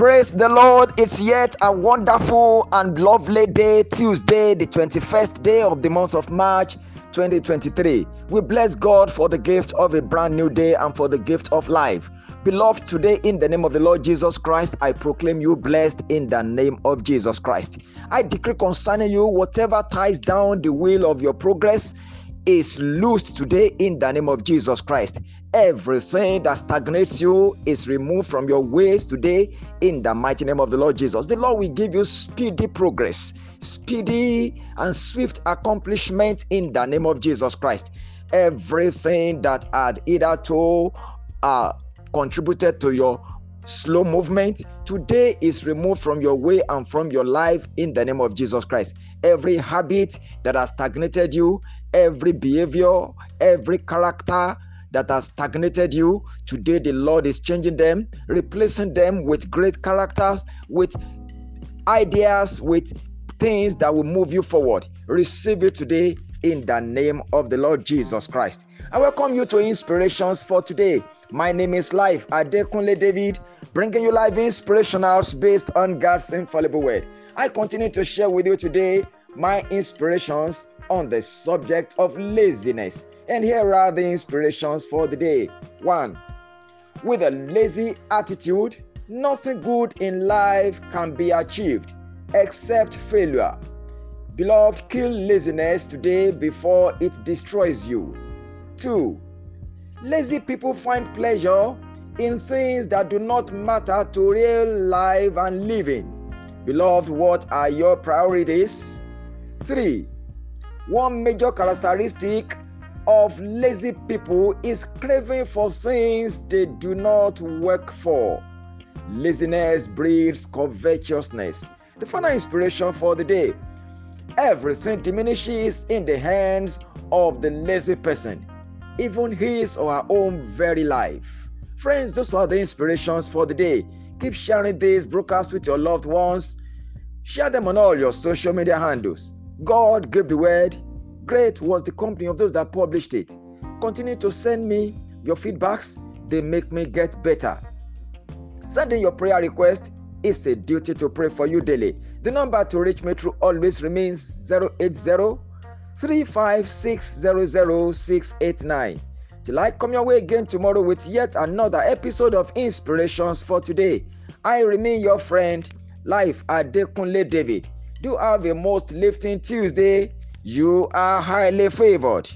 Praise the Lord. It's yet a wonderful and lovely day, Tuesday, the 21st day of the month of March 2023. We bless God for the gift of a brand new day and for the gift of life. Beloved, today in the name of the Lord Jesus Christ, I proclaim you blessed in the name of Jesus Christ. I decree concerning you whatever ties down the wheel of your progress is loosed today in the name of Jesus Christ. Everything that stagnates you is removed from your ways today in the mighty name of the Lord Jesus. The Lord will give you speedy progress, speedy and swift accomplishment in the name of Jesus Christ. Everything that had either to uh, contributed to your slow movement today is removed from your way and from your life in the name of Jesus Christ. Every habit that has stagnated you, every behavior, every character that has stagnated you, today the Lord is changing them, replacing them with great characters, with ideas, with things that will move you forward. Receive it today in the name of the Lord Jesus Christ. I welcome you to Inspirations for today. My name is Life Adekunle David, bringing you live inspirationals based on God's infallible word. I continue to share with you today my inspirations on the subject of laziness. And here are the inspirations for the day. 1. With a lazy attitude, nothing good in life can be achieved except failure. Beloved, kill laziness today before it destroys you. 2. Lazy people find pleasure in things that do not matter to real life and living. Beloved, what are your priorities? 3. One major characteristic of lazy people is craving for things they do not work for. Laziness breeds covetousness. The final inspiration for the day everything diminishes in the hands of the lazy person even his or her own very life. Friends, those are the inspirations for the day. Keep sharing these broadcasts with your loved ones. Share them on all your social media handles. God gave the word. Great was the company of those that published it. Continue to send me your feedbacks, they make me get better. Sending your prayer request is a duty to pray for you daily. The number to reach me through always remains 080 356 Till I come your way again tomorrow with yet another episode of Inspirations for Today. I remain your friend, Life Adekunle David. Do have a most lifting Tuesday. You are highly favored.